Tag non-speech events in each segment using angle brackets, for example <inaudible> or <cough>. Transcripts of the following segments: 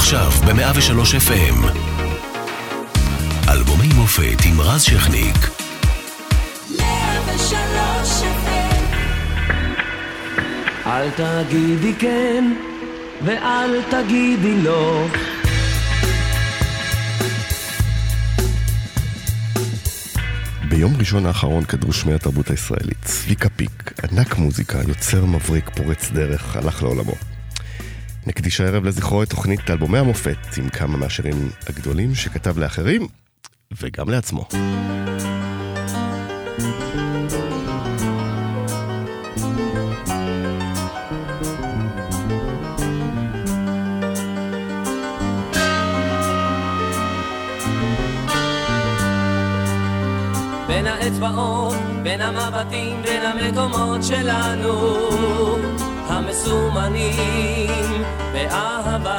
עכשיו ב-103 FM. אלבומי מופת עם רז שכניק. 103 FM אל תגידי כן ואל תגידי לא ביום ראשון האחרון כדרו שמי התרבות הישראלית. צביקה פיק, ענק מוזיקה, יוצר מבריק, פורץ דרך, הלך לעולמו. נקדיש הערב לזכרו את תוכנית אלבומי המופת עם כמה מהשירים הגדולים שכתב לאחרים וגם לעצמו. בין האצבעות, בין המבטים, בין המקומות שלנו המסומנים באהבה.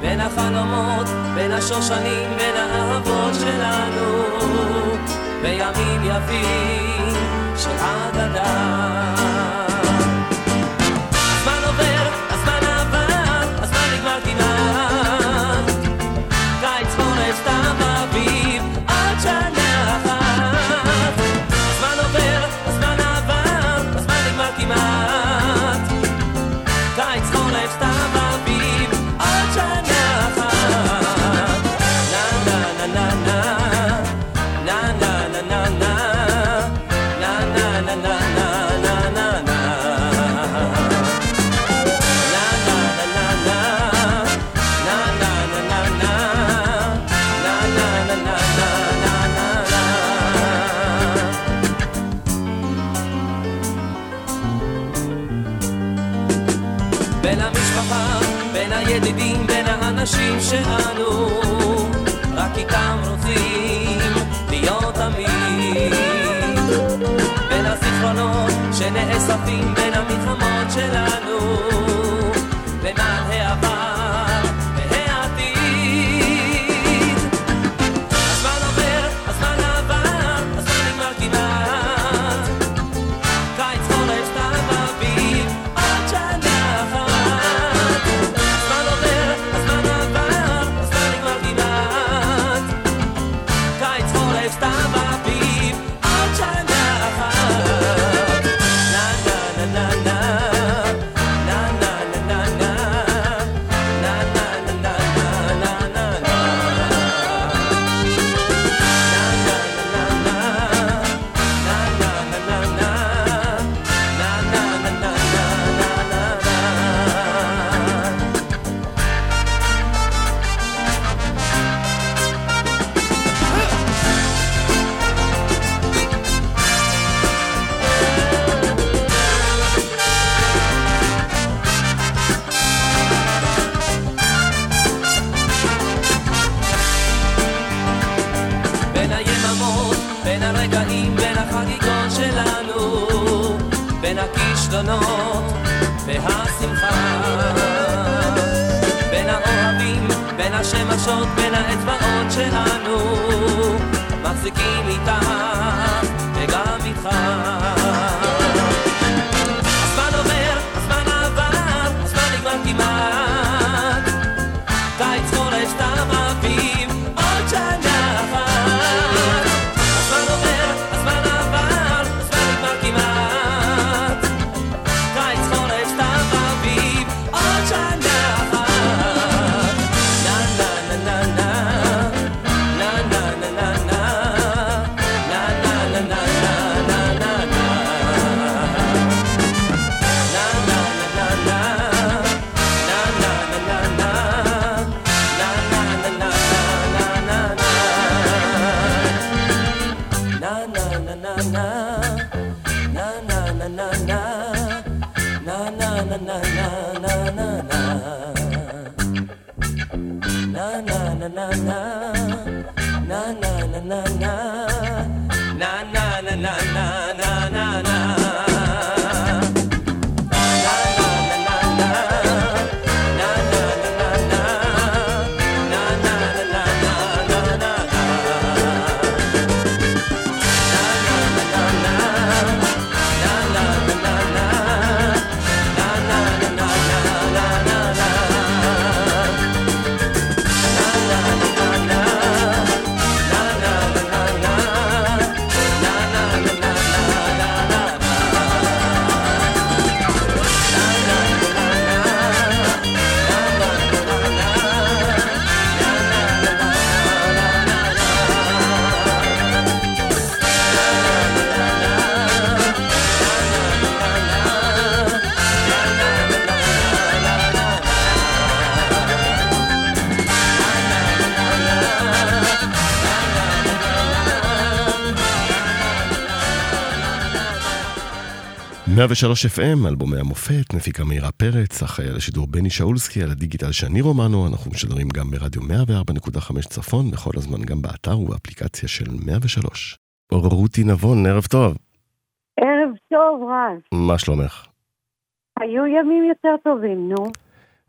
בין החלומות, בין השושנים, בין האהבות שלנו בימים יפים של אגדה שאנו רק איתם רוצים להיות תמיד. בין הזיכרונות שנאספים בין המלחמות שלנו בין הכישלונות והשמחה. בין האוהבים, בין השמשות, בין האצבעות שלנו, מחזיקים איתך 103 FM, אלבומי המופת, מפיקה מאירה פרץ, אחראי על השידור בני שאולסקי, על הדיגיטל שני רומנו, אנחנו משדרים גם ברדיו 104.5 צפון, בכל הזמן גם באתר ובאפליקציה של 103. רותי נבון, ערב טוב. ערב טוב, רז. מה שלומך? היו ימים יותר טובים, נו.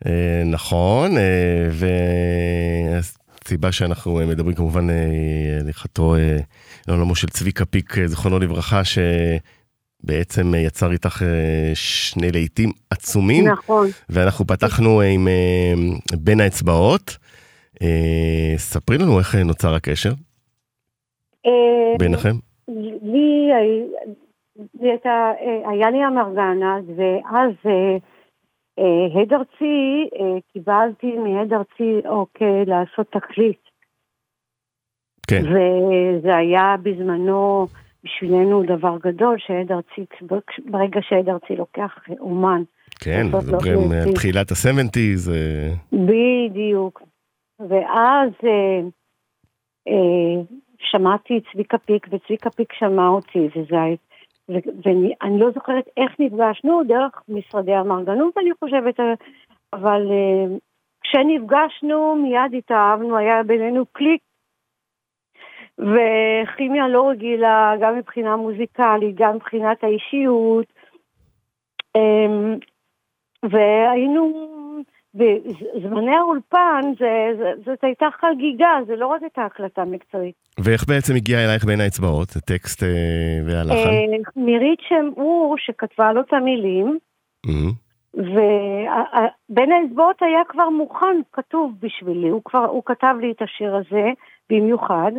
אה, נכון, אה, והסיבה שאנחנו אה, מדברים כמובן אה, לכתו אה, לעולמו של צביקה פיק, אה, זיכרונו לברכה, שבעצם אה, יצר איתך אה, שני להיטים עצומים, נכון. ואנחנו פתחנו אה, עם בין האצבעות. ספרי לנו איך נוצר הקשר ביניכם. לי, הי- לי הייתה, היה לי אמרגנה, ואז אה, אה, הד ארצי, קיבלתי מהד ארצי אוקיי לעשות תקליט. כן, וזה היה בזמנו בשבילנו דבר גדול, שהד ארצי, ברגע שהד ארצי לוקח אומן, כן, לו מדברים על תקליט. תחילת ה-70's, אה, בדיוק. ואז אה, אה, שמעתי את צביקה פיק, וצביקה פיק שמע אותי, וזה ואני לא זוכרת איך נפגשנו, דרך משרדי המרגנות אני חושבת, אה, אבל אה, כשנפגשנו מיד התאהבנו, היה בינינו קליק. וכימיה לא רגילה, גם מבחינה מוזיקלית, גם מבחינת האישיות. אמ, והיינו, בזמני האולפן, זה- זה- זאת הייתה חגיגה, זה לא רק הייתה הקלטה מקצועית. ואיך בעצם הגיע אלייך בין האצבעות, הטקסט אה, והלחן? אה, מירית שם אור, שכתבה לו את המילים, Mhm. ובין האצבעות היה כבר מוכן, כתוב בשבילי, הוא כבר, הוא כתב לי את השיר הזה במיוחד,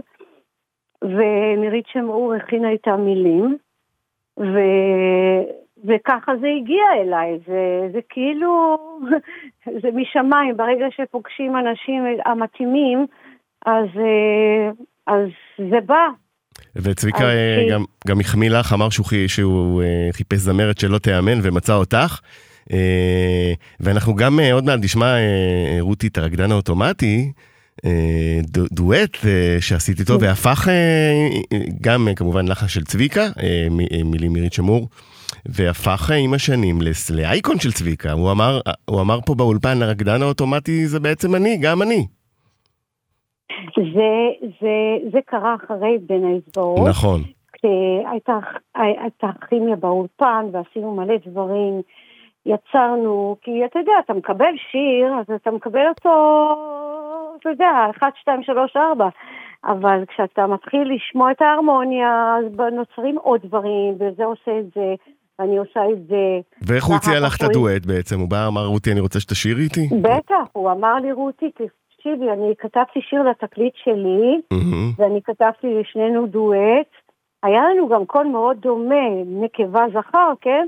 ומירית שם אור הכינה את המילים, ו... וככה זה הגיע אליי, זה, זה כאילו, <laughs> זה משמיים, ברגע שפוגשים אנשים המתאימים, אז, אה, אז זה בא. וצביקה אז אה, גם, גם החמיא לך, אמר שהוא, שהוא אה, חיפש זמרת שלא תיאמן ומצא אותך. ואנחנו גם עוד מעט נשמע, רותי, את הרקדן האוטומטי, דואט אה, שעשית איתו, והפך אה, גם אה, כמובן לחן של צביקה, אה, אה, מילים מירית שמור, והפך אה, עם השנים לאייקון של צביקה. הוא אמר, הוא אמר פה באולפן, הרקדן האוטומטי זה בעצם אני, גם אני. זה, זה, זה קרה אחרי בין האצבעות. נכון. כשהייתה הייתה כימיה באולפן ועשינו מלא דברים, יצרנו, כי אתה יודע, אתה מקבל שיר, אז אתה מקבל אותו, אתה יודע, 1, 2, 3, 4, אבל כשאתה מתחיל לשמוע את ההרמוניה, אז נוצרים עוד דברים, וזה עושה את זה, ואני עושה את זה. ואיך הוא הציע לך את הדואט בעצם? הוא בא, אמר, רותי, אני רוצה שתשאירי איתי? בטח, הוא אמר לי, רותי, תקשיבי, אני כתבתי שיר לתקליט שלי. ואני כתבתי לשנינו דואט. היה לנו גם קול מאוד דומה, נקבה זכר, כן?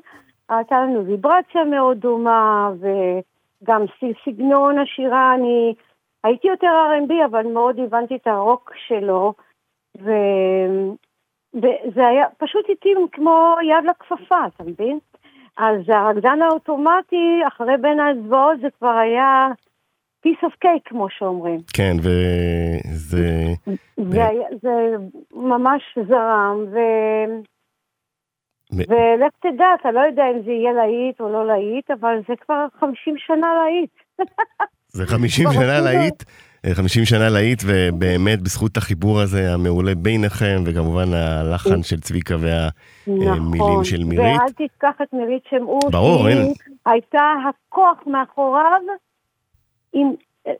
הייתה לנו ויברציה מאוד דומה, וגם סגנון השירה, אני הייתי יותר R&B, אבל מאוד הבנתי את הרוק שלו, ו... וזה היה פשוט התאים כמו יד לכפפה, אתה מבין? אז הרקדן האוטומטי, אחרי בין האצבעות, זה כבר היה piece of cake, כמו שאומרים. כן, וזה... זה, זה ממש זרם, ו... ולך תדע, אתה לא יודע אם זה יהיה להיט או לא להיט, אבל זה כבר 50 שנה להיט. <laughs> זה 50 כבר שנה. להיט, אה, 50 שנה להיט, ובאמת בזכות החיבור הזה המעולה ביניכם, וכמובן הלחן של צביקה והמילים נכון. של מירית. ואל תשכח את מירית שמעו, ברור, אין. הייתה הכוח מאחוריו עם,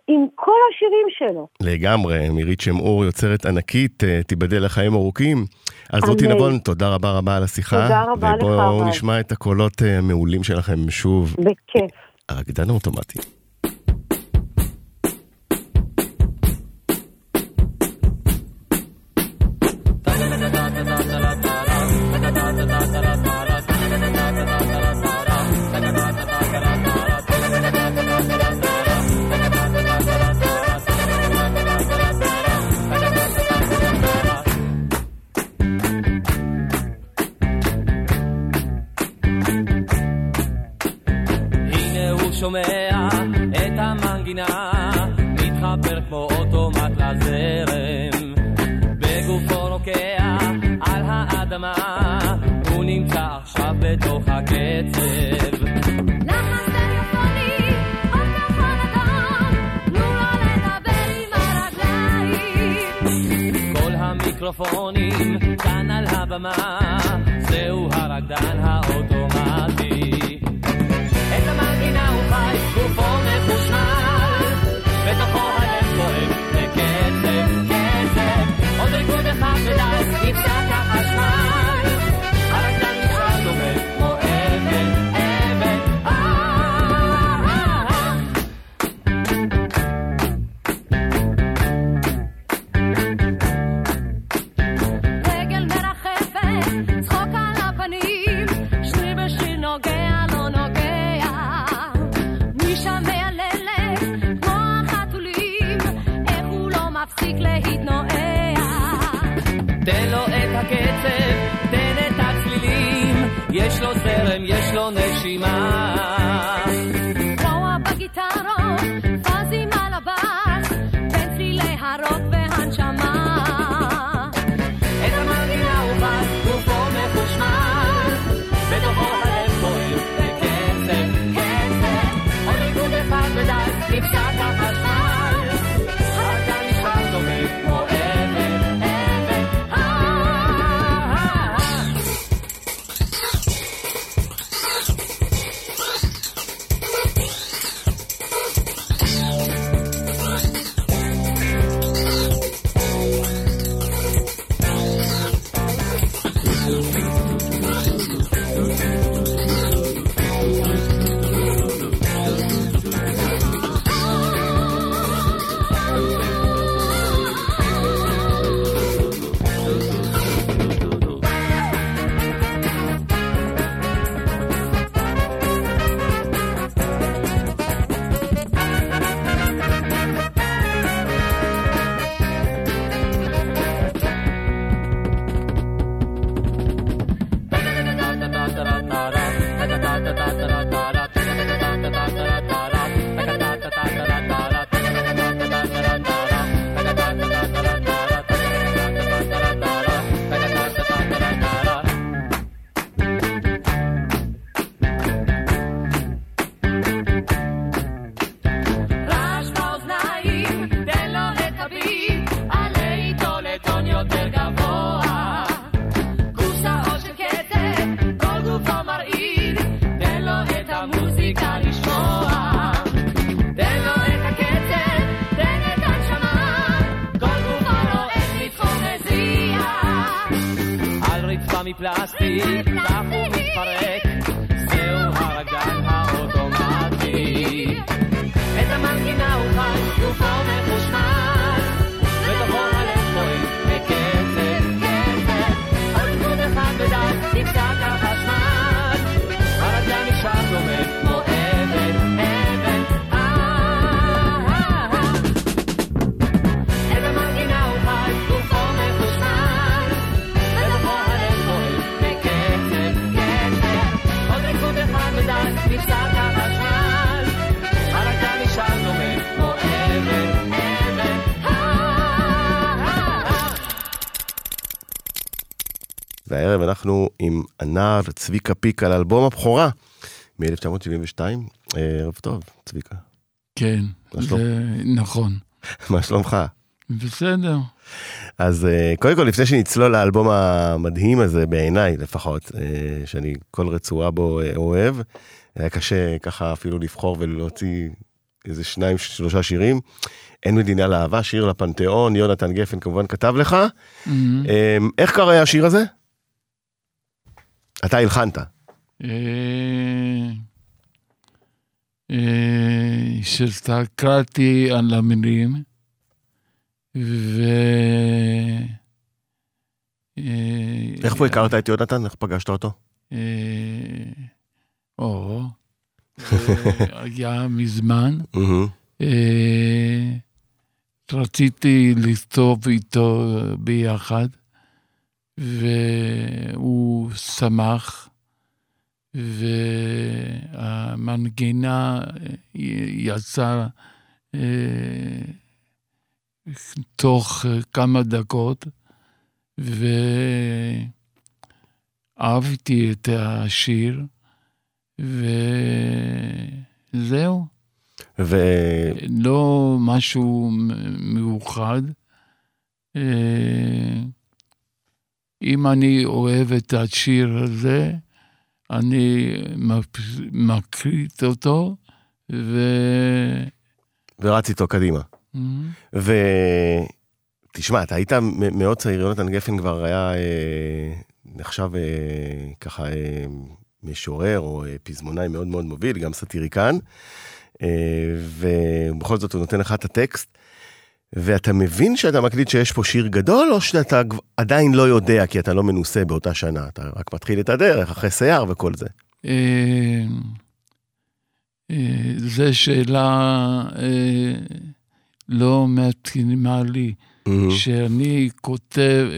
עם כל השירים שלו. לגמרי, מירית שמעור יוצרת ענקית, אה, תיבדל לחיים ארוכים. אז רותי. נבון, תודה רבה רבה על השיחה. תודה רבה לך, ובואו. נשמע את הקולות אה, המעולים שלכם שוב. בכיף. הרקדן האוטומטי. נער, צביקה פיק על אלבום הבכורה מ-1972. אה, ערב טוב, צביקה. כן, זה נכון. <laughs> מה שלומך? בסדר. אז אה, קודם כל, לפני שנצלול לאלבום המדהים הזה, בעיניי לפחות, אה, שאני כל רצועה בו אוהב, היה קשה ככה אפילו לבחור ולהוציא איזה שניים, שלושה שירים. אין מדינה לאהבה, שיר לפנתיאון, יונתן גפן כמובן כתב לך. Mm-hmm. איך קרה השיר הזה? אתה הלחנת. אה, אה, שהסתכלתי על המילים, ו... אה, איך פה הכרת את יונתן? איך פגשת אותו? או, היה מזמן. רציתי לכתוב איתו ביחד. והוא שמח, והמנגינה אה, יצאה אה, תוך כמה דקות, ואהבתי את השיר, וזהו. ו... לא משהו מיוחד. אה, אה, אם אני אוהב את השיר הזה, אני מקליט אותו, ו... ורץ איתו קדימה. Mhm. ותשמע, אתה היית מאוד צעיר, יונתן גפן כבר היה אה, נחשב אה, ככה אה, משורר או אה, פזמונאי מאוד מאוד מוביל, גם סאטיריקן, אה, ובכל זאת הוא נותן לך את הטקסט, ואתה מבין שאתה מקליט שיש פה שיר גדול, או שאתה עדיין לא יודע כי אתה לא מנוסה באותה שנה, אתה רק מתחיל את הדרך אחרי שיער וכל זה. אה, אה, זו שאלה אה, לא מתאימה לי. שאני כותב,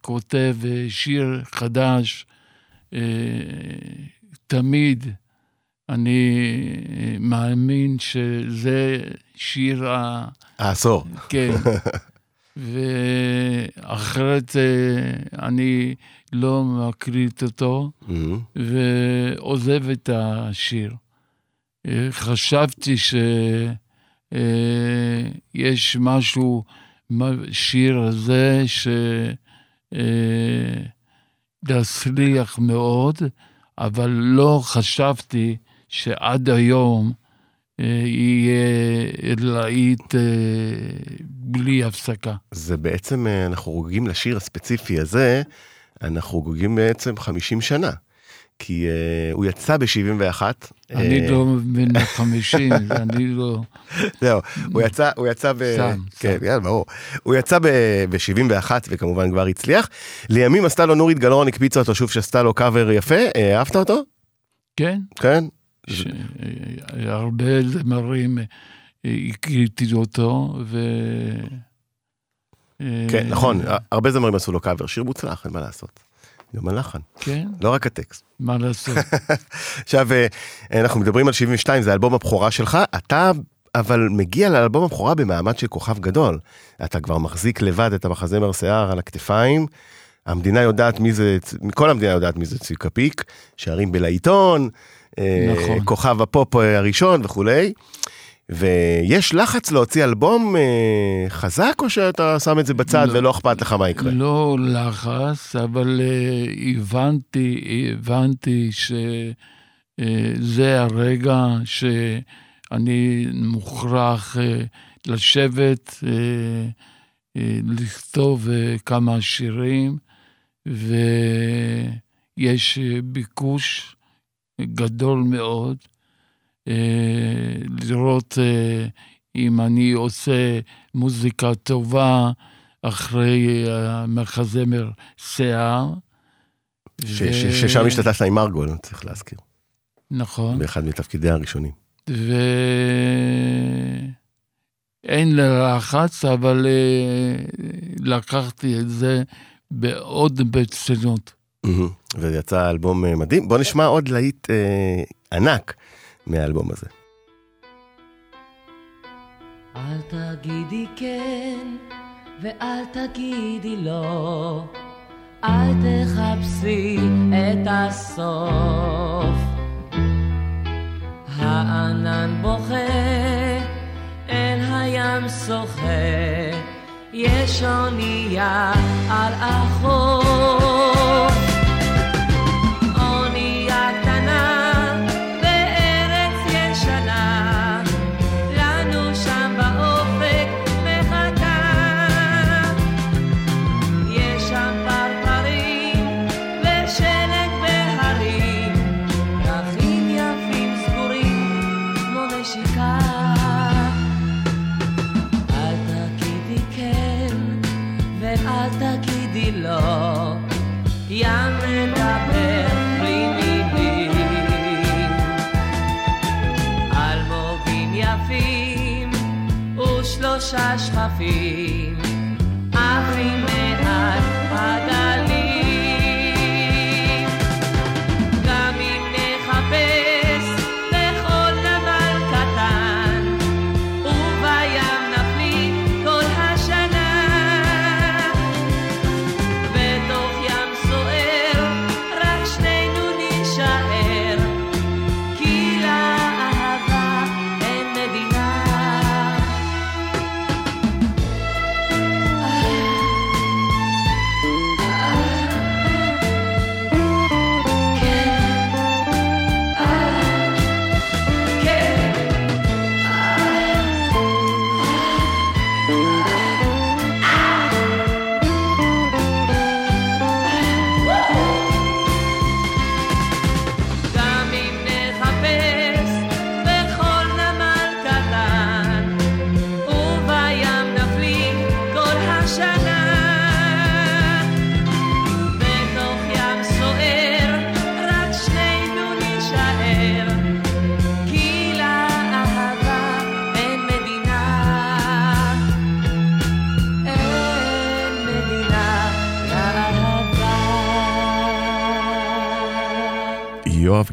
כותב שיר חדש, תמיד אני מאמין שזה שיר ה... העשור. כן. <laughs> ואחרת אה, אני לא מקליט אותו מהמם. ועוזב את השיר. אה, חשבתי שיש משהו בשיר הזה שיצליח מאוד, אבל לא חשבתי שעד היום אה, יהיה להיט אה, בלי הפסקה. זה בעצם, אה, אנחנו חוגגים לשיר הספציפי הזה, אנחנו חוגגים בעצם 50 שנה. כי uh, הוא יצא ב-71. אני לא בן 50, אני לא... זהו, הוא יצא, הוא יצא ב... סתם, כן, סתם. יאללה, ברור. הוא יצא ב-71 וכמובן כבר הצליח. לימים עשתה לו נורית גלאון, הקפיצה אותו שוב שעשתה לו קאבר יפה. אה, אהבת אותו? כן, כן? הרבה זמרים אה, הקליטו אותו, ו... אה, כן, נכון, הרבה זמרים עשו לו קאבר, שיר מוצלח, אין מה לעשות. גם הלחן, כן, לא רק הטקסט. מה לעשות? <laughs> עכשיו, אה, אנחנו מדברים על 72, זה אלבום הבכורה שלך, אתה אבל מגיע לאלבום הבכורה במעמד של כוכב גדול. אתה כבר מחזיק לבד את המחזמר שיער על הכתפיים, המדינה יודעת מי זה, כל המדינה יודעת מי זה צביקה פיק, שערים בלעיתון, נכון. כוכב הפופ אה, הראשון וכולי. ויש לחץ להוציא אלבום אה, חזק, או שאתה שם את זה בצד לא. ולא אכפת לך מה יקרה? לא לחץ, אבל אה, הבנתי, הבנתי שזה הרגע שאני מוכרח אה, לשבת, אה, אה, לכתוב אה, כמה שירים, ויש אה, ביקוש גדול מאוד. אה, לראות אה, אם אני עושה מוזיקה טובה אחרי אה, המחזמר שיער. ש- ו- ש- ששם השתתפת עם מרגול, צריך להזכיר, נכון. באחד מתפקידי הראשונים. ואין לחץ, אבל אה, לקחתי את זה בעוד ברצינות. מהמם. ויצא אלבום אה, מדהים. בוא נשמע עוד להיט אה, ענק מהאלבום הזה. אל תגידי כן ואל תגידי לא, אל תחפשי את הסוף. הענן בוכה, אל הים שוחה, יש אונייה על החוף. coffee.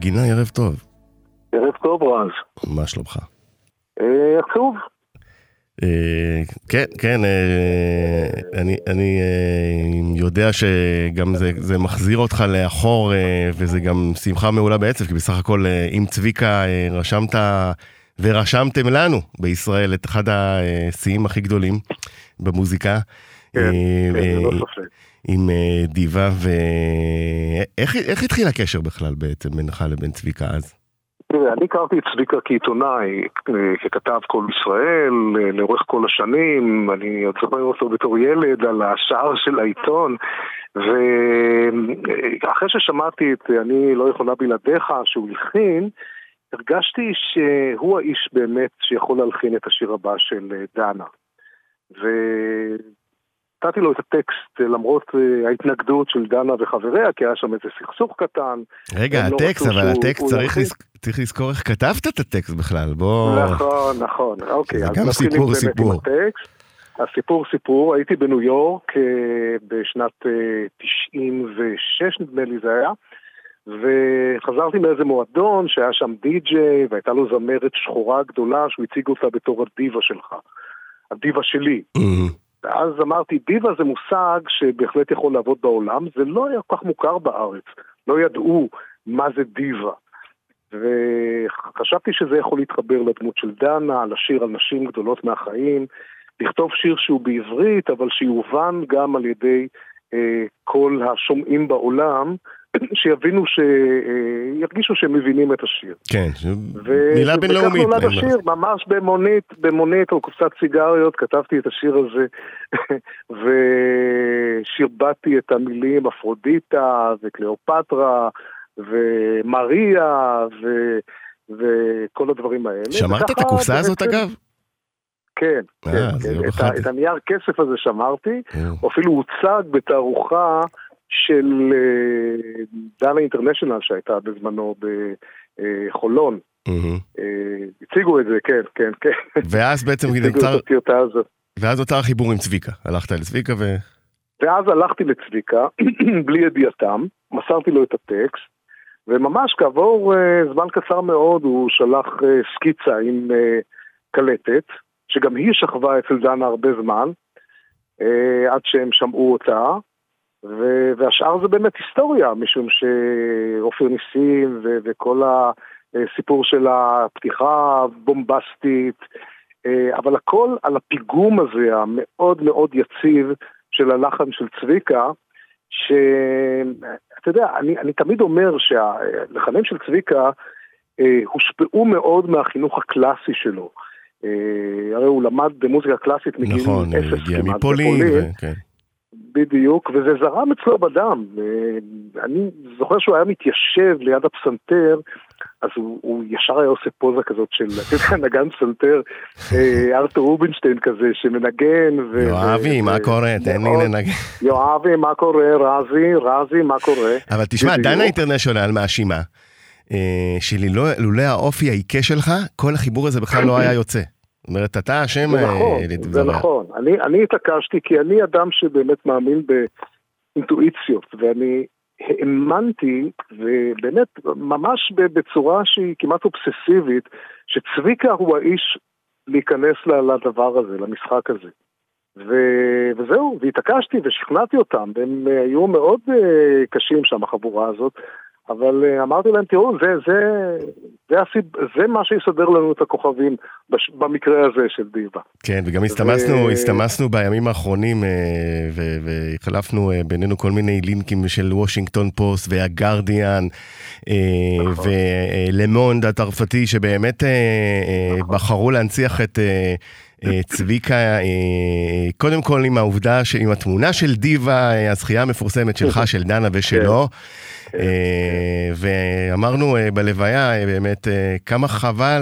גינה, ערב טוב. ערב טוב, רז. מה שלומך? אה, עצוב. אה, כן, כן, אה, אני, אני יודע שגם זה, זה מחזיר אותך לאחור וזה גם שמחה מעולה בעצב, כי בסך הכל עם צביקה רשמת ורשמתם לנו בישראל את אחד השיאים הכי גדולים במוזיקה. כן, כן, ללא ספק. עם אה, דיווה, ואיך איך התחיל הקשר בכלל בעצם בינך לבין צביקה אז? תראה, אני הכרתי את צביקה כעיתונאי, אה, ככתב קול ישראל, אה, לאורך כל השנים, אני עוד זוכר אותו בתור ילד על השער של העיתון, ואחרי ששמעתי את "אני לא יכולה בלעדיך" שהוא הלחין, הרגשתי שהוא האיש באמת שיכול להלחין את השיר הבא של דנה. ונתתי לו את הטקסט אה, למרות אה, ההתנגדות של דנה וחבריה, כי היה שם איזה סכסוך קטן. רגע, לא הטקסט, רצו אבל הטקסט צריך. לז- צריך לזכור איך כתבת את הטקסט בכלל, בוא... נכון, נכון, אוקיי. זה גם סיפור, סיפור. הסיפור סיפור, הייתי בניו יורק אה, בשנת אה, 96 נדמה לי זה היה, וחזרתי מאיזה מועדון שהיה שם די-ג'יי והייתה לו זמרת שחורה גדולה שהוא הציג אותה בתור הדיבה שלך, הדיבה שלי. אה, ואז אמרתי, דיבה זה מושג שבהחלט יכול לעבוד בעולם, זה לא היה כל כך מוכר בארץ, לא ידעו מה זה דיבה. וחשבתי שזה יכול להתחבר לדמות של דנה, לשיר על נשים גדולות מהחיים, לכתוב שיר שהוא בעברית, אבל שיובן גם על ידי אה, כל השומעים בעולם, שיבינו, ש... אה, שהם מבינים את השיר. כן, ו- מילה בינלאומית. וכך נולד השיר, ממש במונית, במונית או קופסת סיגריות, כתבתי את השיר הזה, <laughs> ושירבטתי את המילים אפרודיטה וקליאופטרה ומריה ו... וכל הדברים האלה. שמרת את הקופסה הזאת אגב? כן, אה, כן, כן. את, את הנייר כסף הזה שמרתי, אה, אפילו הוצג בתערוכה של אה, דנה אינטרנשיונל שהייתה בזמנו בחולון. אה. אה, הציגו את זה, כן, כן, כן. ואז בעצם נוצר. ואז נוצר חיבור עם צביקה. הלכת לצביקה ו... ואז הלכתי לצביקה, <clears throat> בלי ידיעתם, מסרתי לו את הטקסט, וממש כעבור uh, זמן קצר מאוד הוא שלח uh, סקיצה עם uh, קלטת, שגם היא שכבה אצל דנה הרבה זמן, uh, עד שהם שמעו אותה, ו- והשאר זה באמת היסטוריה, משום שעופר ניסים ו- וכל הסיפור של הפתיחה הבומבסטית, אה, אבל הכל על הפיגום הזה המאוד מאוד יציב של הלחן של צביקה, שאתה יודע, אני, אני תמיד אומר שהלחנים של צביקה אה, הושפעו מאוד מהחינוך הקלאסי שלו. אה, הרי הוא למד במוזיקה קלאסית מגיל נכון, אפס הגיע מפולין, ו- כן. בדיוק, וזה זרם אצלו בדם. אה, אני זוכר שהוא היה מתיישב ליד הפסנתר, אז הוא, הוא ישר היה עושה פוזה כזאת של, אתה יודע, נגן פסנתר, אה, ארתור רובינשטיין כזה, שמנגן. ו- יואבי, ו- מה קורה? תן לי לנגן. יואבי, מה קורה? רזי, רזי, מה קורה? אבל תשמע. דנה אינטרנשיונל מאשימה, אה, שלולא האופי העיקש שלך, כל החיבור הזה בכלל לא <clears throat> היה יוצא. זאת אומרת, אתה אשם זה אה, נכון, זה לדבריה. נכון. אני, אני התעקשתי כי אני אדם שבאמת מאמין באינטואיציות, ואני האמנתי, ובאמת, ממש בצורה שהיא כמעט אובססיבית, שצביקה הוא האיש להיכנס לדבר הזה, למשחק הזה. ו... וזהו, והתעקשתי ושכנעתי אותם, והם היו מאוד אה, קשים שם, החבורה הזאת, אבל אה, אמרתי להם, תראו, זה, זה, זה, הסיב... זה מה שיסדר לנו את הכוכבים בש... במקרה הזה של דיבה. כן, וגם הסתמסנו, ו- הסתמסנו בימים האחרונים אה, ו- והחלפנו אה, בינינו כל מיני לינקים של וושינגטון פוסט והגרדיאן נכון. ולמונד הצרפתי שבאמת נכון. בחרו להנציח את צביקה, אה, קודם כל עם העובדה, ש- עם התמונה של דיווה, אה, הזכייה המפורסמת שלך, של דנה ושלו. כן. אה, ואמרנו אה, בלוויה אה, באמת אה, כמה חבל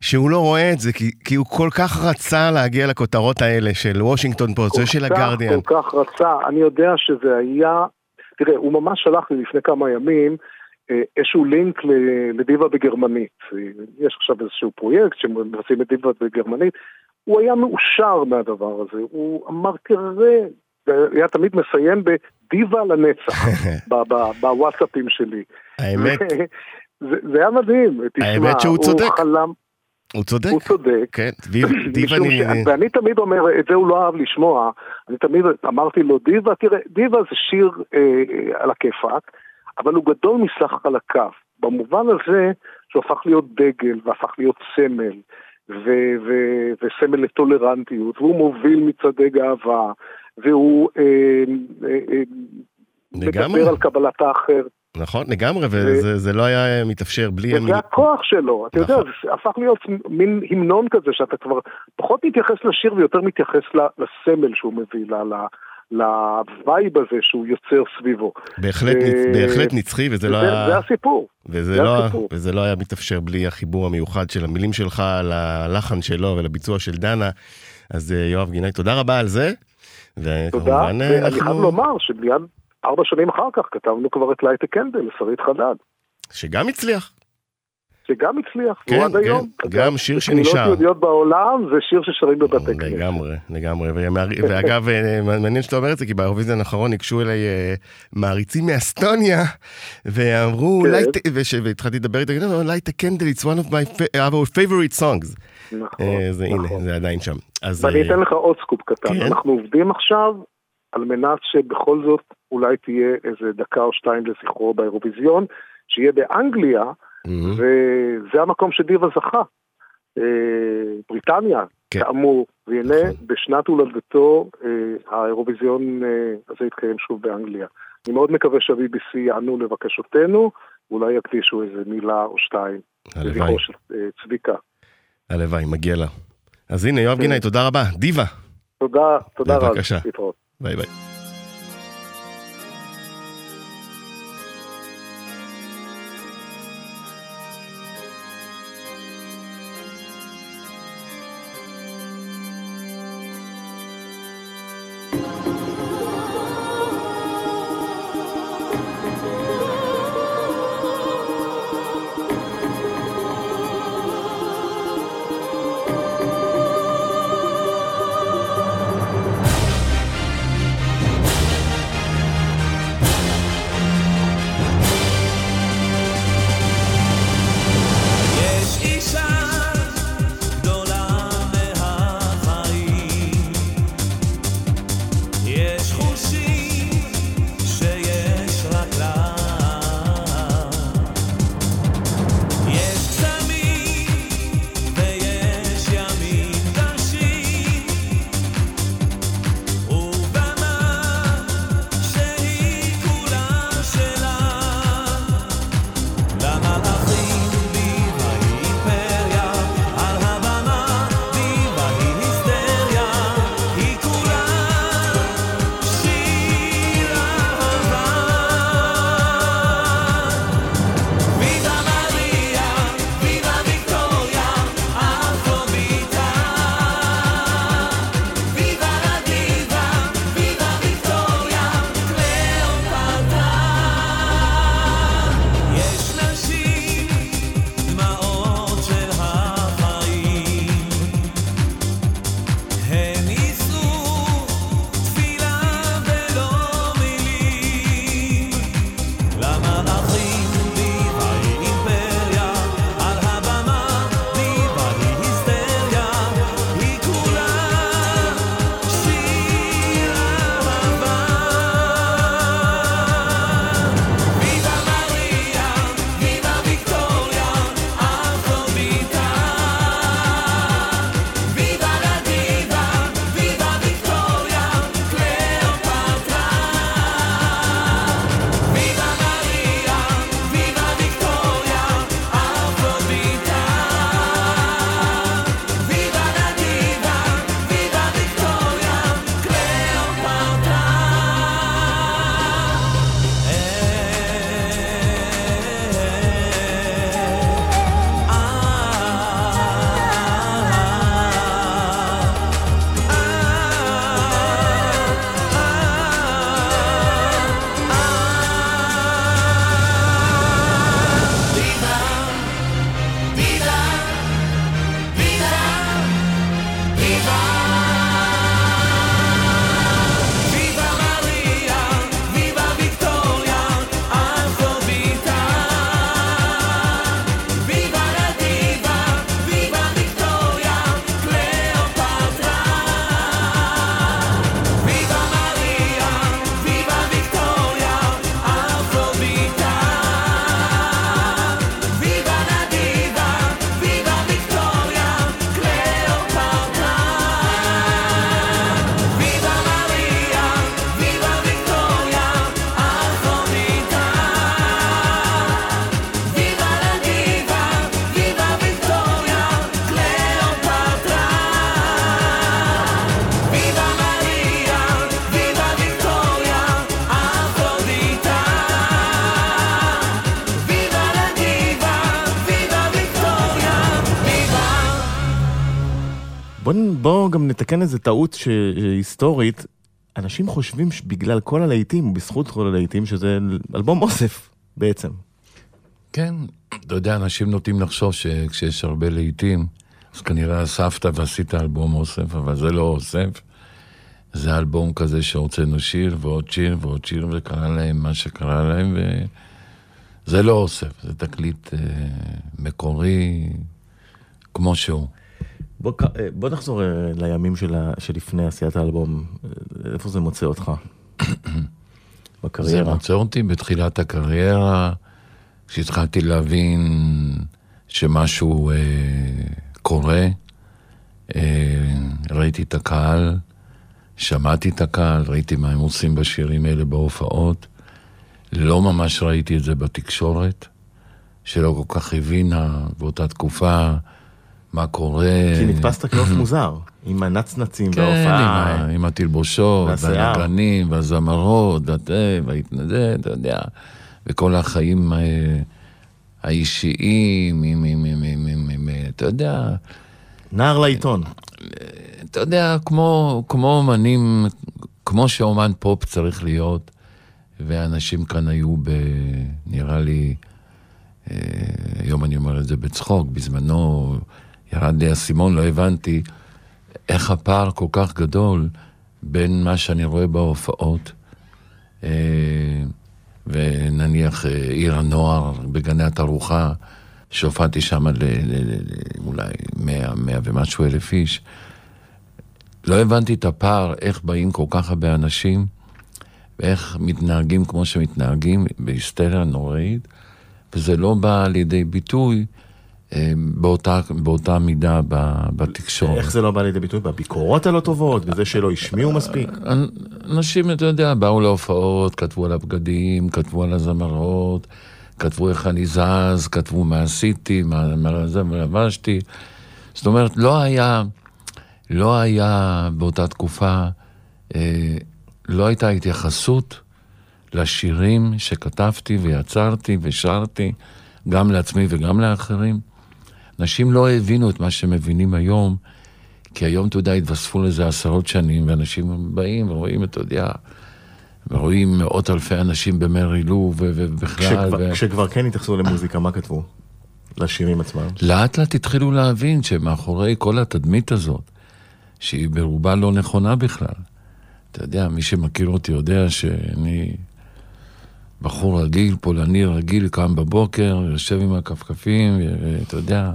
שהוא לא רואה את זה, כי, כי הוא כל כך רצה להגיע לכותרות האלה של וושינגטון פוסט ושל הגרדיאן. כל כך רצה, אני יודע שזה היה, תראה, הוא ממש שלח לי לפני כמה ימים אה, איזשהו לינק ל- לדיבה בגרמנית. אה, יש עכשיו איזשהו פרויקט שמבצעים את דיבה בגרמנית. הוא היה מאושר מהדבר הזה, הוא אמר, תראה, היה תמיד מסיים דיבה לנצח <laughs> בוואטסאפים שלי. האמת, <laughs> זה, זה היה מדהים, תשמע, האמת שהוא צודק. הוא חלם, הוא צודק. הוא צודק. כן, דיב- <clears throat> דיבה, אני... ש... ואני תמיד אומר, את זה הוא לא אהב לשמוע, אני תמיד אמרתי לו, דיבה, תראה, דיבה זה שיר אה, על הכיפאק, אבל הוא גדול מסך חלקיו, במובן הזה שהוא הפך להיות דגל והפך להיות סמל, ו- ו- וסמל לטולרנטיות, והוא מוביל מצעדי גאווה, והוא אה, אה, אה, לגמרי. מדבר על קבלת האחר, נכון, לגמרי, וזה זה לא היה מתאפשר בלי... וזה הכוח שלו, אתה יודע, נכון. זה הפך להיות מין המנון כזה שאתה כבר פחות מתייחס לשיר ויותר מתייחס לסמל שהוא מביא, ל- לווייב הזה שהוא יוצר סביבו. בהחלט, אה, נצ- בהחלט נצחי, וזה לא היה... זה הסיפור. וזה זה לא, הסיפור. וזה לא היה מתאפשר בלי החיבור המיוחד של המילים שלך ללחן שלו ולביצוע של דנה. אז אה, יואב גינאי, תודה רבה על זה. תודה, וכמובן אה, ואני אנחנו... חייב לומר שמיד ארבע שנים אחר כך כתבנו כבר את Light a Candle לשרית חדד, שגם הצליח. שגם הצליח, כן, והוא עד כן, היום. גם שיר קהילות שנשאר. יהודיות בעולם זה שיר ששרים בבתי כנסת. לגמרי, לגמרי. ואגב, אה, מעניין שאתה אומר את זה, כי באירוויזיון האחרון ניגשו אליי אה, מעריצים מאסטוניה, ואמרו, כן. "Light- ו ש- והתחלתי לדבר איתם, Light a Candle, it's one of my favorite songs. נכון, אה, נכון. זה עדיין שם. ואני אה, אתן לך עוד סקופ קטן. כן. אנחנו עובדים עכשיו על מנת שבכל זאת אולי תהיה איזה דקה או שתיים לזכרו באירוויזיון, שיהיה באנגליה, מהמם. וזה המקום שדיבה זכה. אה, בריטניה, כן. כאמור, והנה נכון. בשנת הולדתו אה, האירוויזיון אה, הזה יתקיים שוב באנגליה. אני מאוד מקווה שה-BBC יענו לבקשותינו, ואולי יקדישו איזה מילה או שתיים הלוואי, של צביקה. הלוואי, מגיע לה. אז הנה, יואב כן. גינאי, תודה רבה. דיבה. תודה, תודה רב. בבקשה. ביי ביי. בוא, נ- בוא גם נתקן איזה טעות ש- היסטורית. אנשים חושבים שבגלל כל הלהיטים, ובזכות כל הלהיטים, שזה אלבום אוסף בעצם. כן, אתה יודע, אנשים נוטים לחשוב שכשיש הרבה להיטים, אז כנראה אספת ועשית אלבום אוסף, אבל זה לא אוסף. זה אלבום כזה שהוצאנו שיר ועוד שיר ועוד שיר, וקרה להם מה שקרה להם, וזה לא אוסף, זה תקליט אה, מקורי כמו שהוא. בוא, אה, בוא נחזור אה, לימים של ה- שלפני עשיית האלבום. אה, איפה זה מוצא אותך? <clears throat> זה בקריירה. מוצא אותי בתחילת הקריירה, כשהתחלתי להבין שמשהו אה, קורה, אה, ראיתי את הקהל, שמעתי את הקהל, ראיתי מה הם עושים בשירים האלה בהופעות. לא ממש ראיתי את זה בתקשורת, שלא כל כך הבינה באותה תקופה מה קורה. כי נתפסת כעוף מוזר, עם הנצנצים כן, וההופעה. ה- עם התלבושות. והנגנים, והזמרות, והתה, וההתנדד, אתה יודע, וכל החיים אה, האישיים, עם, עם, עם, עם, עם, עם, אה, אתה יודע, נער לעיתון. אתה יודע, כמו, כמו אומנים, כמו שאומן פופ צריך להיות, ואנשים כאן היו ב... נראה לי, אה, היום אני אומר את זה בצחוק, בזמנו ירד לי האסימון, לא הבנתי איך הפער כל כך גדול בין מה שאני רואה בהופעות, אה, ונניח אה, עיר הנוער בגני התערוכה, שהופעתי שם אולי מאה, מאה ומשהו אלף איש. לא הבנתי את הפער, איך באים כל כך הרבה אנשים, ואיך מתנהגים כמו שמתנהגים, בהיסטריה נוראית, וזה לא בא לידי ביטוי באותה, באותה מידה בתקשורת. איך זה לא בא לידי ביטוי? בביקורות הלא טובות, בזה שלא השמיעו מספיק? אנשים, אתה יודע, באו להופעות, כתבו על הבגדים, כתבו על הזמרות, כתבו איך אני זז, כתבו מה עשיתי, מה, מה זה, מה לבשתי. זאת אומרת, לא היה, לא היה באותה תקופה, אה, לא הייתה התייחסות לשירים שכתבתי ויצרתי ושרתי, גם לעצמי וגם לאחרים. אנשים לא הבינו את מה שמבינים היום, כי היום, אתה יודע, התווספו לזה עשרות שנים, ואנשים באים ורואים, אתה יודע, ורואים מאות אלפי אנשים במרי לו, ו- ובכלל, כשכבר- ו- כשכבר כן התייחסו למוזיקה, מה כתבו? לשירים עצמם. לאט לאט התחילו להבין שמאחורי כל התדמית הזאת, שהיא ברובה לא נכונה בכלל, אתה יודע, מי שמכיר אותי יודע שאני בחור רגיל, פולני רגיל, קם בבוקר, יושב עם הכפכפים, ואתה יודע,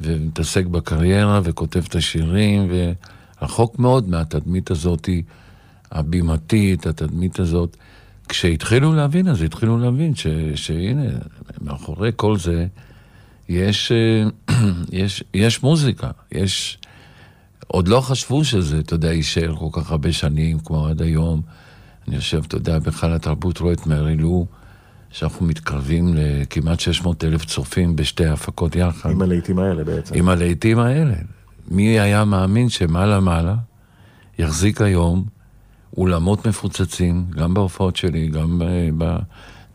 ומתעסק בקריירה וכותב את השירים, ורחוק מאוד מהתדמית הזאת, הבימתית, התדמית הזאת. כשהתחילו להבין, אז התחילו להבין ש, שהנה, מאחורי כל זה יש, אה, <clears throat> יש, יש מוזיקה, יש... עוד לא חשבו שזה, אתה יודע, יישאר כל כך הרבה שנים, כמו עד היום. אני יושב, אתה יודע, בכלל התרבות רואה את מרי לו, שאנחנו מתקרבים לכמעט 600 אלף צופים בשתי הפקות יחד. עם הלהיטים האלה בעצם. עם הלהיטים האלה. מי היה מאמין שמעלה מעלה יחזיק היום אולמות מפוצצים, גם בהופעות שלי, גם ב-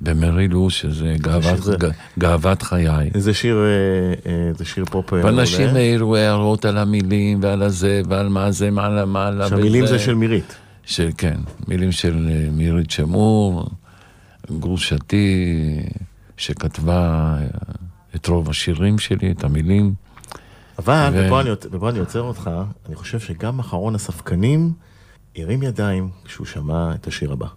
במרי לו, שזה גאוות, שזה- גאוות חיי. זה שיר, אה, אה, זה שיר פופ אה, ואנשים. העירו הערות על המילים ועל הזה ועל מה זה, מה על שהמילים זה של מירית. של, כן, מילים של מירית שמור, גרושתי, שכתבה אה, את רוב השירים שלי, את המילים. אבל, ו- ופה אני, ופה אני עוצר אותך, אני חושב שגם אחרון הספקנים הרים ידיים כשהוא שמע את השיר הבא.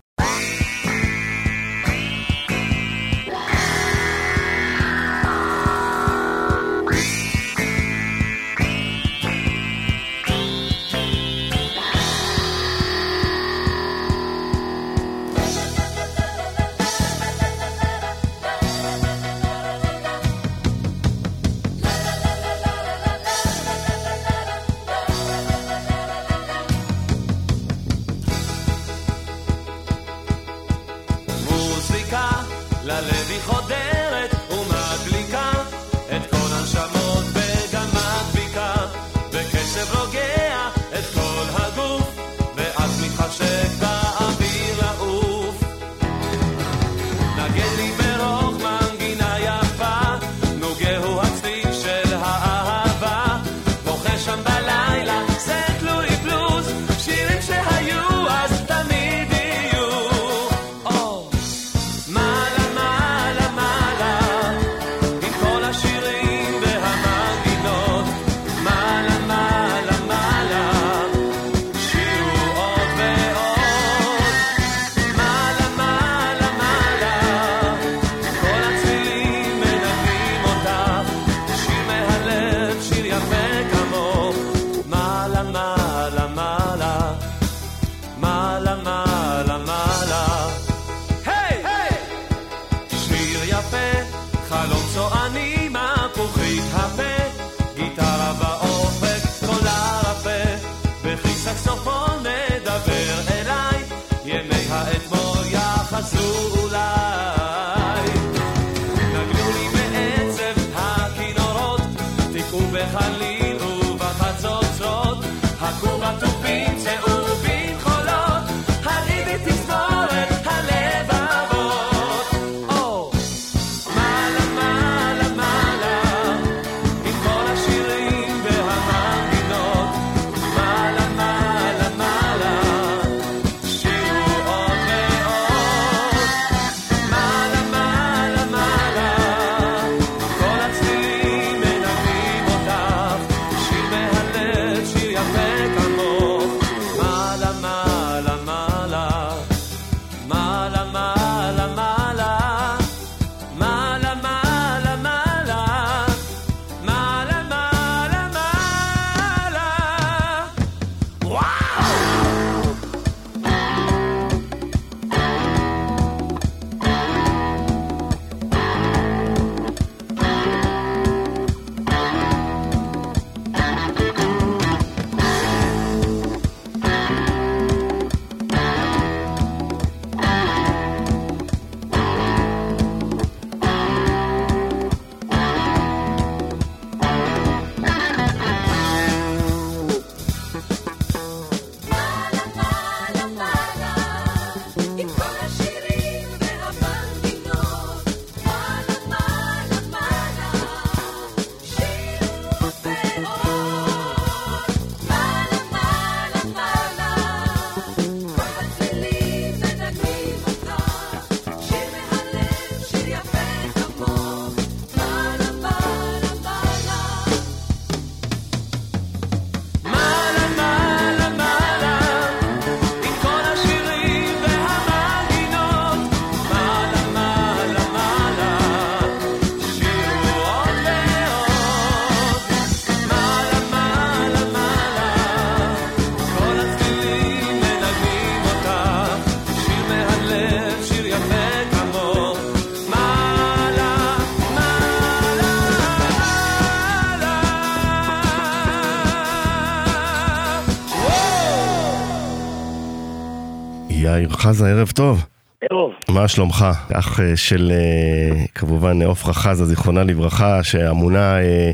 חזה, ערב טוב. טוב, מה שלומך? אח אה, של אה, כמובן עופרה חזה, זיכרונה לברכה, שאמונה אה,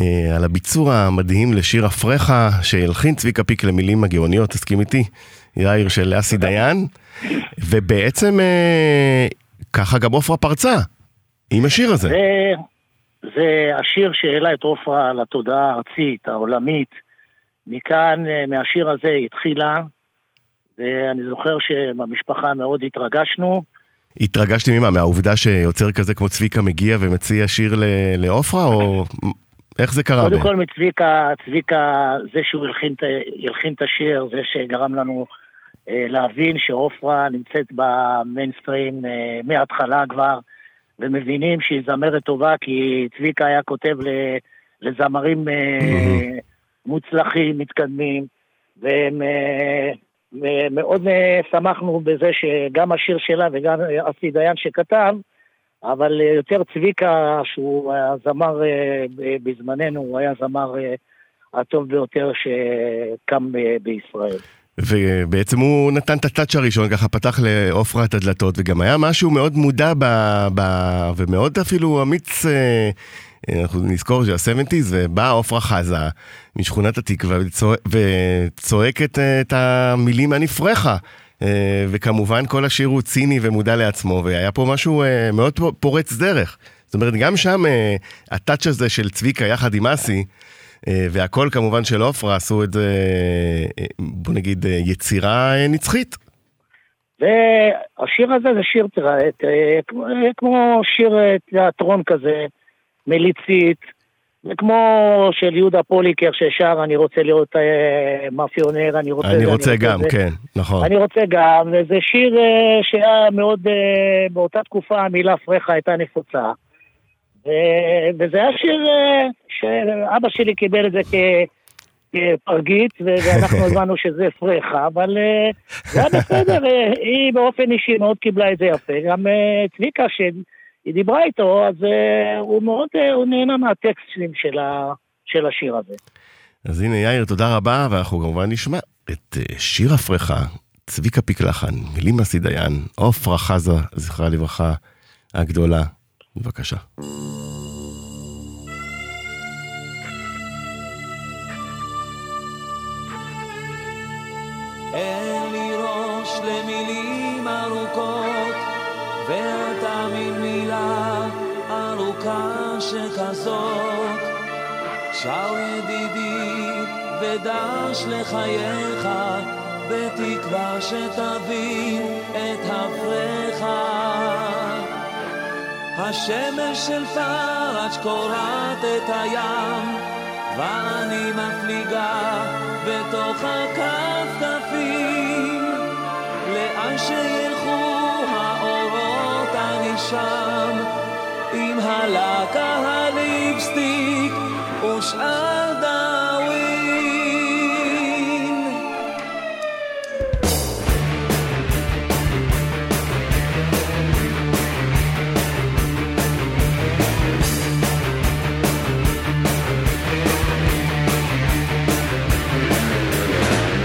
אה, על הביצוע המדהים לשיר אפרחה, שהלחין צביקה פיק למילים הגאוניות, תסכים איתי? יאיר של אסי דיין, ובעצם אה, ככה גם עופרה פרצה, עם השיר הזה. זה, זה השיר שהעלה את עופרה לתודעה הארצית, העולמית. מכאן, מהשיר הזה התחילה, ואני זוכר שבמשפחה מאוד התרגשנו. התרגשתי ממה? מהעובדה שיוצר כזה כמו צביקה מגיע ומציע שיר לעופרה, או איך זה קרה? קודם כל מצביקה, צביקה, זה שהוא הלחין, הלחין את השיר, זה שגרם לנו אה, להבין שעופרה נמצאת במיינסטרים אה, מההתחלה כבר, ומבינים שהיא זמרת טובה, כי צביקה היה כותב ל, לזמרים אה, מוצלחים, מתקדמים, והם... אה, ומאוד אה, שמחנו בזה שגם השיר שלה וגם אה, אסי דיין שכתב, אבל אה, יותר צביקה, שהוא היה זמר ב- בזמננו, הוא היה זמר אה, הטוב ביותר שקם בישראל. ובעצם הוא נתן את הטאץ' הראשון, ככה פתח לעופרה את הדלתות, וגם היה משהו מאוד מודע ב, ב, ומאוד אפילו אמיץ, אה, אנחנו נזכור שה-70's, ובאה עופרה חזה משכונת התקווה וצוע, וצועקת אה, את המילים הנפרחה. אה, וכמובן כל השיר הוא ציני ומודע לעצמו, והיה פה משהו אה, מאוד פורץ דרך. זאת אומרת, גם שם אה, הטאץ' הזה של צביקה יחד עם אסי, אה, והכל כמובן של עופרה עשו את זה, אה, בוא נגיד, אה, יצירה אה, נצחית. והשיר הזה זה שיר, תראה, אה, כמו- אה, שיר אה, תיאטרון כזה, מליצית, וכמו של יהודה פוליקר ששר, אני רוצה להיות אה, מאפיונר, אני רוצה... אני זה, רוצה גם, זה. כן, נכון. אני רוצה גם, וזה שיר אה, שהיה מאוד, אה, באותה תקופה המילה פרחה הייתה נפוצה. ו- וזה היה שיר אה, שאבא שלי קיבל את זה כ- כפרגית, ו- ואנחנו <laughs> הבנו שזה פרחה, אבל אה, זה היה בסדר, אה, היא באופן אישי מאוד קיבלה את זה יפה. גם אה, צביקה, היא דיברה איתו, אז אה, הוא מאוד, אה, הוא נהנה מהטקסטים של, ה, של השיר הזה. אז הנה יאיר, תודה רבה, ואנחנו כמובן נשמע את אה, שיר הפרחה, צביקה פיקלחן, מילים אסי דיין, עופרה חזה, זכרה לברכה, הגדולה. בבקשה. אין לי ראש למילים ארוכות, שכזאת. שר ידידי ודש לחייך, בתקווה שתבין את הפרחה. השמש של פרץ' קורעת את הים, ואני מפליגה בתוך הכפכפים. לאן שילכו האורות אני שם, עם הלקה הליפסטיק ושאר דאווין.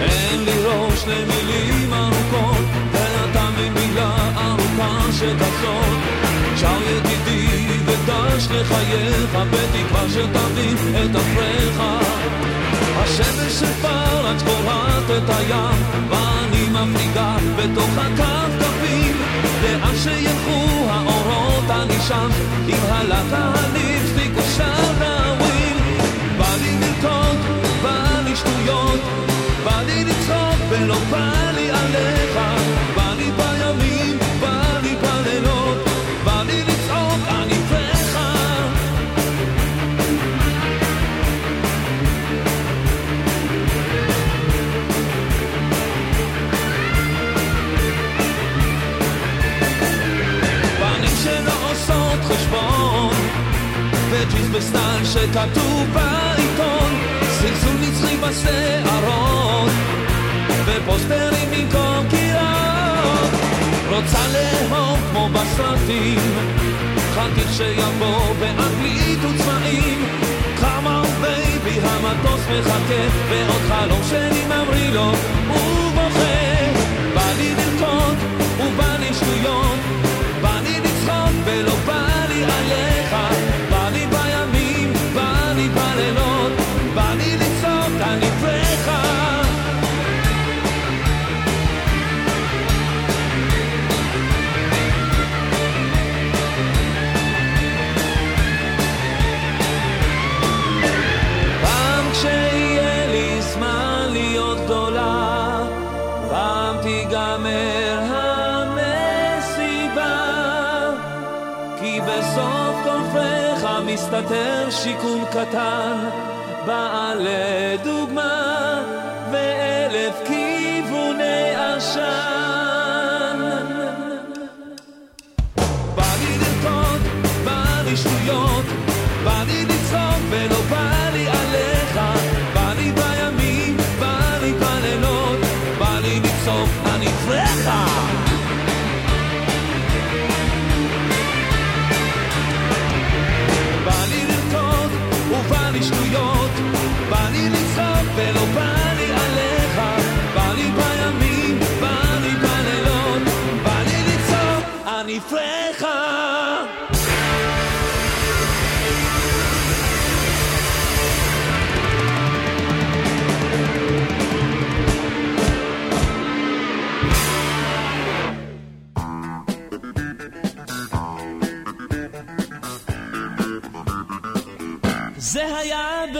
אין לי ראש למילים ארוכות, ואתה ממילה ארוכה שכזאת. ודש לחייך, בתקווה שתבין את הפרחה. השמש של פרץ קורעת את הים, ואני מפליגה בתוך הכפכפים. לאן שילכו האורות אני שם, עם הלקה הליפסטיק ושאר דאווין. בא לי לרקוד, בא לי שטויות, בא לי לצחוק ולא בא לי עליך. שיבוא באנגלית וצבעים Come on baby המטוס מחכה ועוד חלום שלי ממריא לו ובוכה בא לי לרקוד ובא לי שטויות מסתתר שיכון קטן, בא לדוגמה, ואלף כיווני עשן. בא לי לרקוד, בא לי שטויות, בא לי לצחוק ולא בא לי עליך, בא לי בימים, בא לי בלילות, בא לי לצחוק, אני פרחה.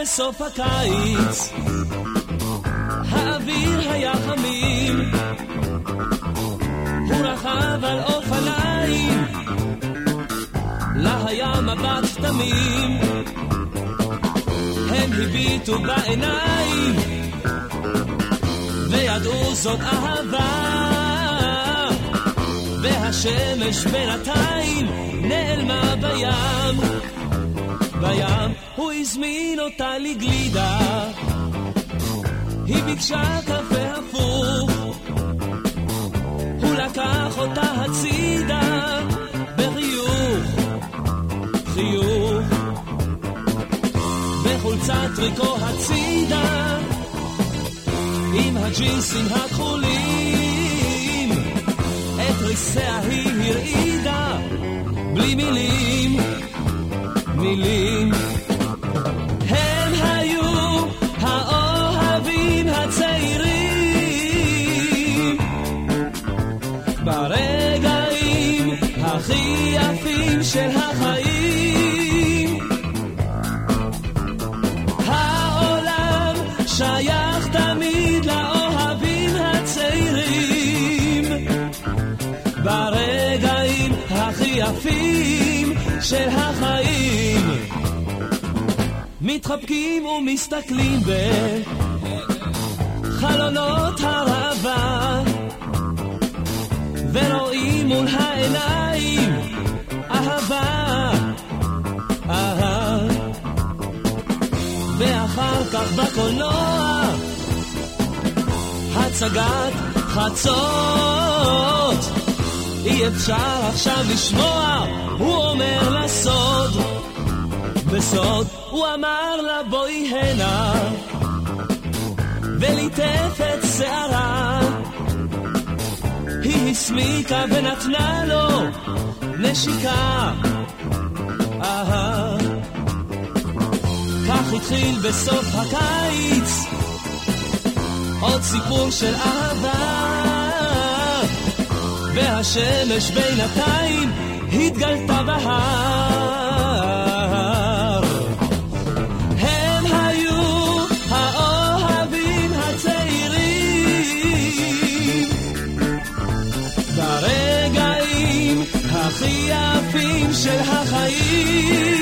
בסוף הקיץ, האוויר היה חמים, הוא רכב על אופניים, לה היה מבט תמים, הם הביטו בעיניים, וידעו זאת אהבה, והשמש בינתיים נעלמה בים. בים, הוא הזמין אותה לגלידה. היא ביקשה קפה הפוך, הוא לקח אותה הצידה, בחיוך, חיוך, בחולצת טריקו הצידה, עם הג'ינסים הכחולים, את ריסיה היא הרעידה, בלי מילים. מילים. הכי יפים של החיים. מתחבקים ומסתכלים בחלונות הראווה ורואים מול העיניים אהבה, אהה ואחר כך בקולנוע הצגת חצות אי אפשר עכשיו לשמוע, הוא אומר לסוד בסוד הוא אמר לה בואי הנה וליטף את שערה. היא הסמיקה ונתנה לו נשיקה. כך התחיל בסוף הקיץ עוד סיפור של אהבה והשמש בינתיים התגלתה בהר. הם היו האוהבים הצעירים. ברגעים הכי יפים של החיים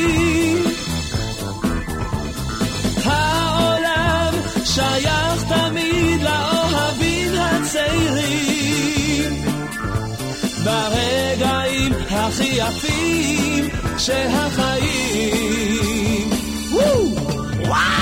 היפים של החיים. וואו!